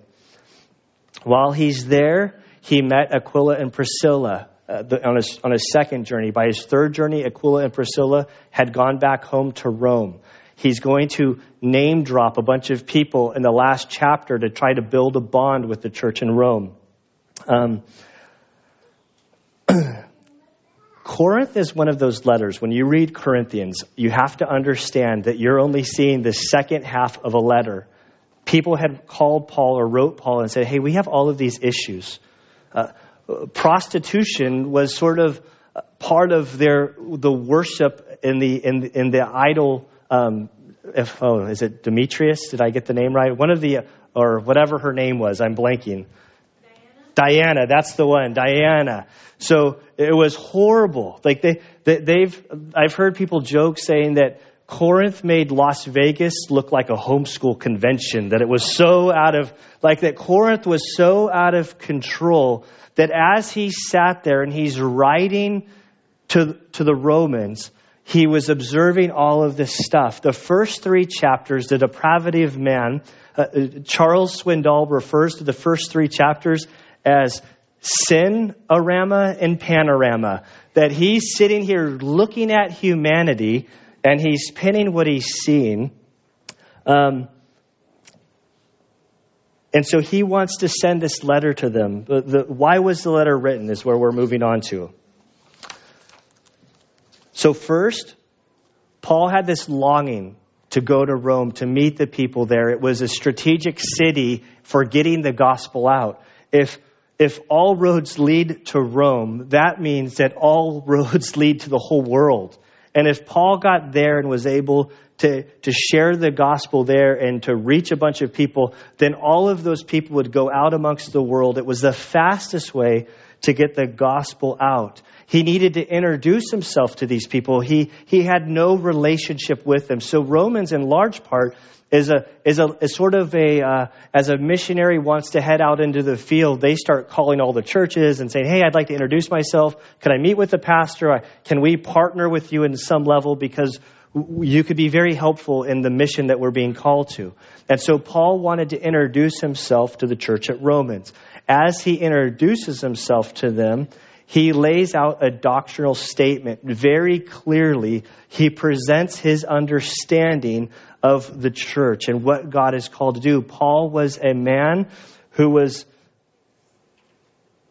While he's there, he met Aquila and Priscilla, uh, the, on, his, on his second journey. By his third journey, Aquila and Priscilla had gone back home to Rome. He's going to name drop a bunch of people in the last chapter to try to build a bond with the church in Rome. Um, Corinth is one of those letters. When you read Corinthians, you have to understand that you're only seeing the second half of a letter. People had called Paul or wrote Paul and said, Hey, we have all of these issues. Uh, prostitution was sort of part of their the worship in the in, in the idol. Um, if, oh, is it Demetrius? Did I get the name right? One of the or whatever her name was. I'm blanking. Diana. Diana, that's the one. Diana. So it was horrible. Like they, they they've I've heard people joke saying that Corinth made Las Vegas look like a homeschool convention, that it was so out of, like that Corinth was so out of control that as he sat there and he's writing to, to the Romans, he was observing all of this stuff. The first three chapters, the depravity of man, uh, uh Charles Swindoll refers to the first three chapters as sin-arama and panorama. That he's sitting here looking at humanity and he's pinning what he's seeing. Um, and so he wants to send this letter to them. The, the, why was the letter written is where we're moving on to. So, first, Paul had this longing to go to Rome to meet the people there. It was a strategic city for getting the gospel out. If if all roads lead to Rome, that means that all roads lead to the whole world. And if Paul got there and was able to, to share the gospel there and to reach a bunch of people, then all of those people would go out amongst the world. It was the fastest way to get the gospel out. He needed to introduce himself to these people. He, he had no relationship with them. So Romans, in large part, is a is a is sort of a uh, as a missionary wants to head out into the field, they start calling all the churches and saying, "Hey, I'd like to introduce myself. Can I meet with the pastor? Can we partner with you in some level because you could be very helpful in the mission that we're being called to." And so Paul wanted to introduce himself to the church at Romans. As he introduces himself to them, he lays out a doctrinal statement very clearly. He presents his understanding of the church and what God is called to do. Paul was a man who was,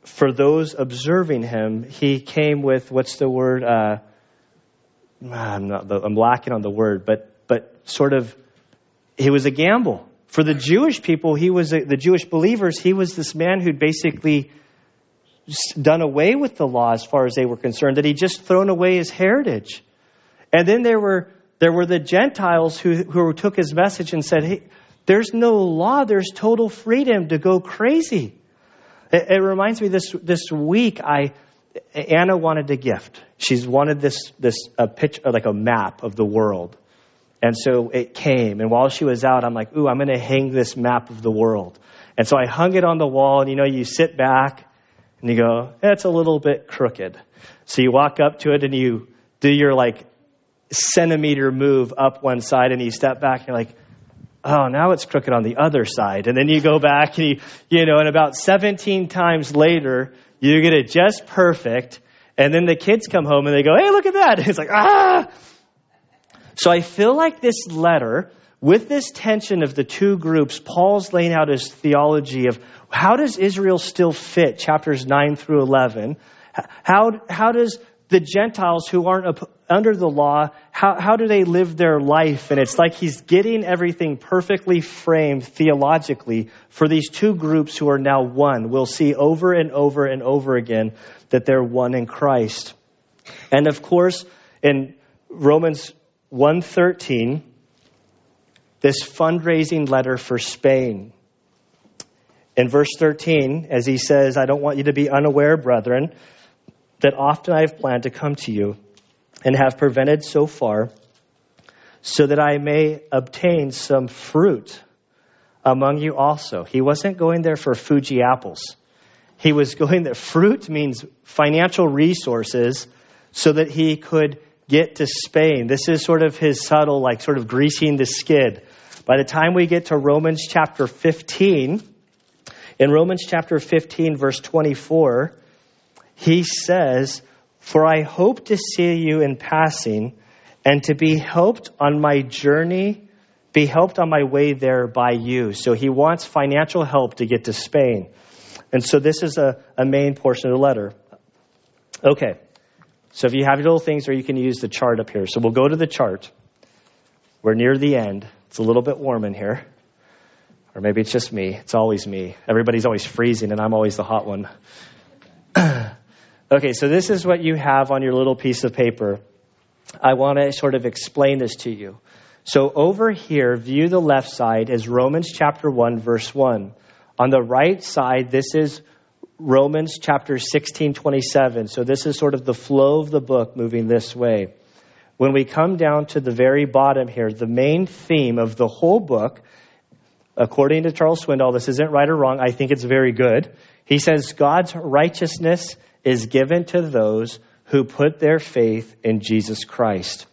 for those observing him, he came with what's the word? Uh, I'm not. I'm lacking on the word, but but sort of, he was a gamble for the Jewish people. He was a, the Jewish believers. He was this man who'd basically done away with the law as far as they were concerned. That he'd just thrown away his heritage, and then there were there were the Gentiles who, who took his message and said, hey, there's no law, there's total freedom to go crazy. It, it reminds me this, this week, I, Anna wanted a gift. She's wanted this, this a picture, like a map of the world. And so it came. And while she was out, I'm like, ooh, I'm going to hang this map of the world. And so I hung it on the wall, and you know, you sit back and you go, it's a little bit crooked. So you walk up to it and you do your like centimeter move up one side and you step back and you're like, oh, now it's crooked on the other side. And then you go back and you, you know, and about 17 times later, you get it just perfect. And then the kids come home and they go, hey, look at that. It's like, ah. So I feel like this letter, with this tension of the two groups, Paul's laying out his theology of how does Israel still fit, chapters 9 through 11? How, how does the Gentiles who aren't under the law, how, how do they live their life? And it's like he's getting everything perfectly framed theologically for these two groups who are now one. We'll see over and over and over again that they're one in Christ. And of course, in Romans 1:13, this fundraising letter for Spain. In verse 13, as he says, I don't want you to be unaware, brethren, that often I have planned to come to you and have prevented so far, so that I may obtain some fruit among you also. He wasn't going there for Fuji apples. He was going there. Fruit means financial resources so that he could get to Spain. This is sort of his subtle, like sort of greasing the skid. By the time we get to Romans chapter 15, in Romans chapter 15, verse 24, he says, For I hope to see you in passing and to be helped on my journey, be helped on my way there by you. So he wants financial help to get to Spain. And so this is a, a main portion of the letter. Okay. So if you have your little things, or you can use the chart up here. So we'll go to the chart. We're near the end. It's a little bit warm in here. Or maybe it's just me. It's always me. Everybody's always freezing, and I'm always the hot one. Okay, so this is what you have on your little piece of paper. I want to sort of explain this to you. So over here, view the left side as Romans chapter 1, verse 1. On the right side, this is Romans chapter 16, 27. So this is sort of the flow of the book moving this way. When we come down to the very bottom here, the main theme of the whole book, according to Charles Swindoll, this isn't right or wrong, I think it's very good. He says God's righteousness is given to those who put their faith in Jesus Christ.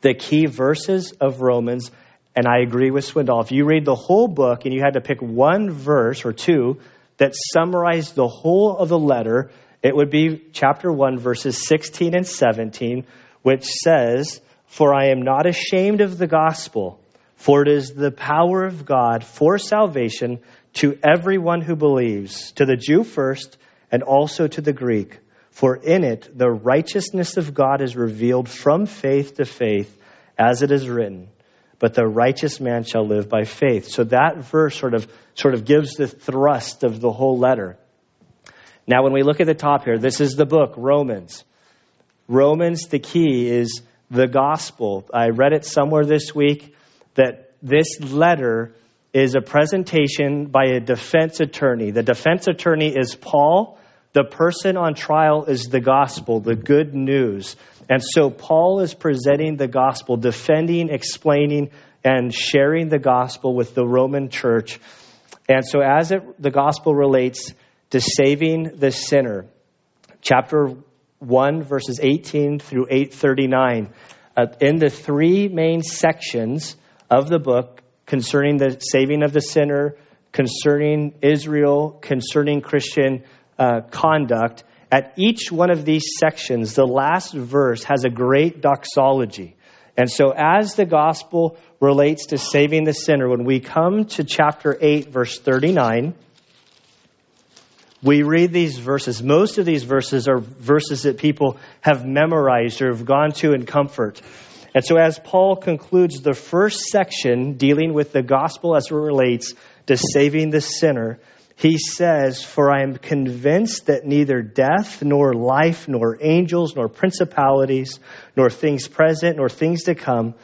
The key verses of Romans, and I agree with Swindoll, if you read the whole book and you had to pick one verse or two that summarized the whole of the letter, it would be chapter 1, verses 16 and 17, which says, For I am not ashamed of the gospel, for it is the power of God for salvation to everyone who believes, to the Jew first, and also to the Greek. For in it the righteousness of God is revealed from faith to faith, as it is written, but the righteous man shall live by faith. So that verse sort of sort of gives the thrust of the whole letter. Now when we look at the top here, this is the book, Romans. Romans, the key is the gospel. I read it somewhere this week that this letter is a presentation by a defense attorney. The defense attorney is Paul the person on trial is the gospel, the good news. And so Paul is presenting the gospel, defending, explaining, and sharing the gospel with the Roman church. And so, as it, the gospel relates to saving the sinner, chapter 1, verses 18 through 839, uh, in the three main sections of the book concerning the saving of the sinner, concerning Israel, concerning Christian uh, conduct, at each one of these sections, the last verse has a great doxology. And so, as the gospel relates to saving the sinner, when we come to chapter 8, verse 39, we read these verses. Most of these verses are verses that people have memorized or have gone to in comfort. And so, as Paul concludes the first section dealing with the gospel as it relates to saving the sinner, he says, For I am convinced that neither death, nor life, nor angels, nor principalities, nor things present, nor things to come,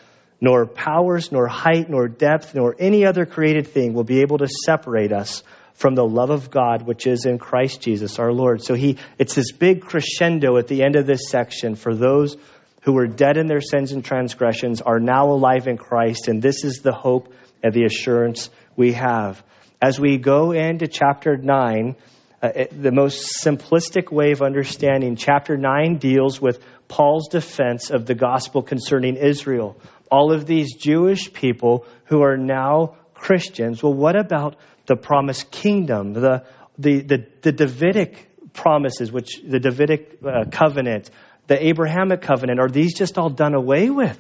nor powers, nor height, nor depth, nor any other created thing will be able to separate us from the love of God which is in Christ Jesus our Lord. So he it's this big crescendo at the end of this section for those who were dead in their sins and transgressions are now alive in Christ and this is the hope and the assurance we have. As we go into chapter 9, uh, it, the most simplistic way of understanding, chapter 9 deals with Paul's defense of the gospel concerning Israel. All of these Jewish people who are now Christians. Well, what about the promised kingdom, the, the, the, the Davidic promises, which the Davidic uh, covenant, the Abrahamic covenant? Are these just all done away with?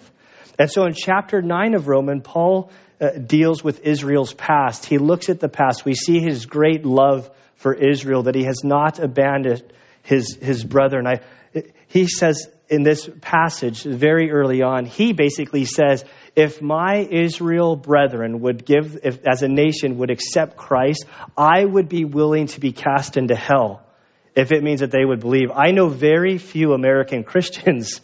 And so in chapter 9 of Roman, Paul uh, deals with Israel's past. He looks at the past. We see his great love for Israel, that he has not abandoned his, his brethren. I, he says in this passage, very early on, he basically says, if my Israel brethren would give, if, as a nation, would accept Christ, I would be willing to be cast into hell if it means that they would believe. I know very few American Christians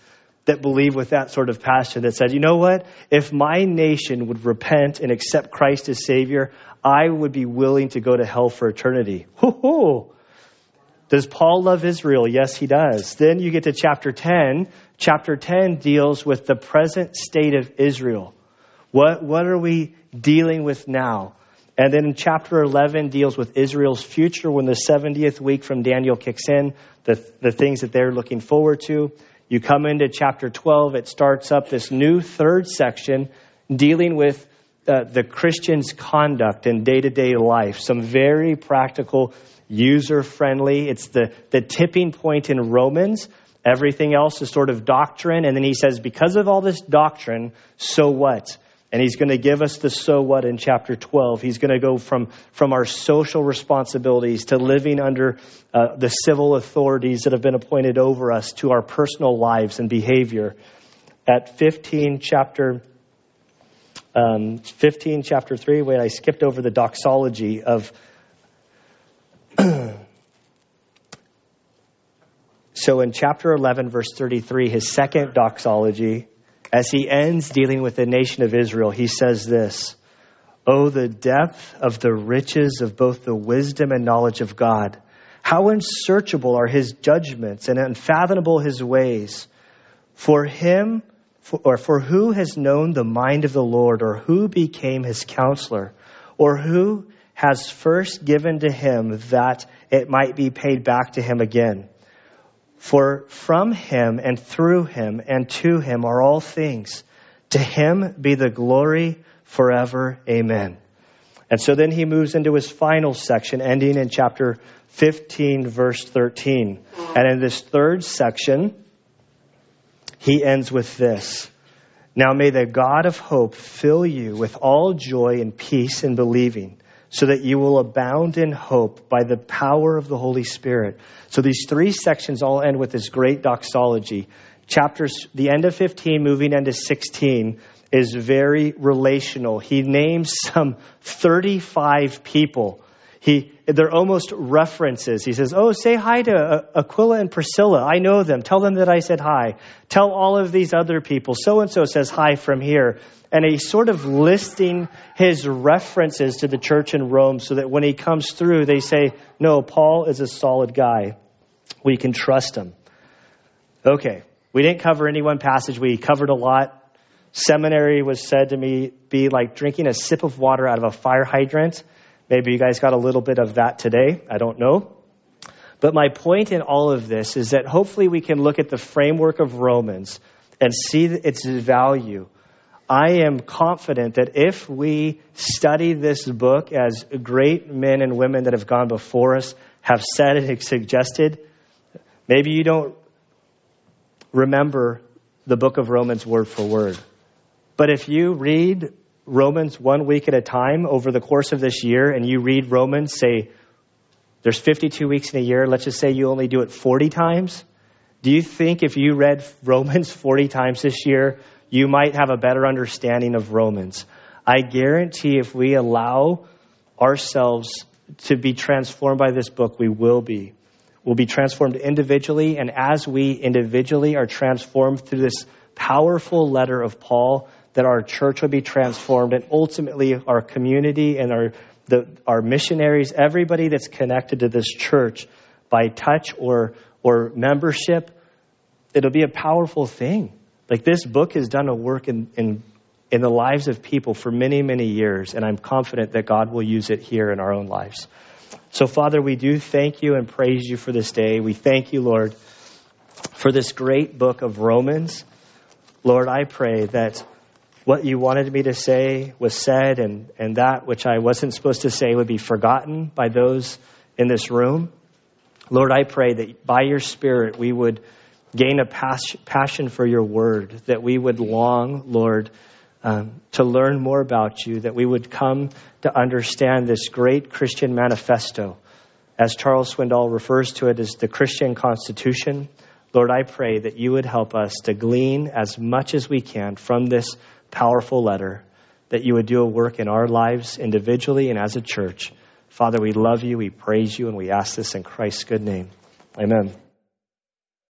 that believe with that sort of passion that said, you know what? If my nation would repent and accept Christ as Savior, I would be willing to go to hell for eternity. Hoo-hoo. Does Paul love Israel? Yes, he does. Then you get to chapter 10. Chapter 10 deals with the present state of Israel. What, what are we dealing with now? And then chapter 11 deals with Israel's future when the 70th week from Daniel kicks in, the, the things that they're looking forward to. You come into chapter 12, it starts up this new third section dealing with uh, the Christian's conduct in day to day life. Some very practical, user friendly. It's the, the tipping point in Romans. Everything else is sort of doctrine. And then he says, because of all this doctrine, so what? And he's going to give us the so what in chapter 12. He's going to go from, from our social responsibilities to living under uh, the civil authorities that have been appointed over us to our personal lives and behavior. At 15, chapter um, 15, chapter 3, wait, I skipped over the doxology of. so in chapter 11, verse 33, his second doxology as he ends dealing with the nation of Israel, he says this Oh, the depth of the riches of both the wisdom and knowledge of God. How unsearchable are his judgments and unfathomable his ways. For him, for, or for who has known the mind of the Lord, or who became his counselor, or who has first given to him that it might be paid back to him again? For from him and through him and to him are all things. To him be the glory forever. Amen. And so then he moves into his final section, ending in chapter 15, verse 13. And in this third section, he ends with this Now may the God of hope fill you with all joy and peace in believing, so that you will abound in hope by the power of the Holy Spirit. So these three sections all end with this great doxology. Chapters, the end of 15, moving into 16, is very relational. He names some 35 people. He, they're almost references. He says, Oh, say hi to uh, Aquila and Priscilla. I know them. Tell them that I said hi. Tell all of these other people. So and so says hi from here. And he's sort of listing his references to the church in Rome so that when he comes through, they say, No, Paul is a solid guy. We can trust him. Okay, we didn't cover any one passage. We covered a lot. Seminary was said to me be like drinking a sip of water out of a fire hydrant. Maybe you guys got a little bit of that today. I don't know. But my point in all of this is that hopefully we can look at the framework of Romans and see its value. I am confident that if we study this book as great men and women that have gone before us have said and suggested, maybe you don't remember the book of Romans word for word. But if you read Romans one week at a time over the course of this year, and you read Romans, say, there's 52 weeks in a year, let's just say you only do it 40 times. Do you think if you read Romans 40 times this year, you might have a better understanding of Romans? I guarantee if we allow ourselves to be transformed by this book, we will be. We'll be transformed individually, and as we individually are transformed through this powerful letter of Paul, that our church would be transformed and ultimately our community and our, the, our missionaries, everybody that's connected to this church by touch or, or membership, it'll be a powerful thing. Like this book has done a work in, in, in the lives of people for many, many years, and I'm confident that God will use it here in our own lives. So, Father, we do thank you and praise you for this day. We thank you, Lord, for this great book of Romans. Lord, I pray that what you wanted me to say was said, and, and that which I wasn't supposed to say would be forgotten by those in this room. Lord, I pray that by your Spirit we would gain a passion for your word, that we would long, Lord, um, to learn more about you, that we would come to understand this great Christian manifesto. As Charles Swindoll refers to it as the Christian Constitution, Lord, I pray that you would help us to glean as much as we can from this powerful letter, that you would do a work in our lives individually and as a church. Father, we love you, we praise you, and we ask this in Christ's good name. Amen.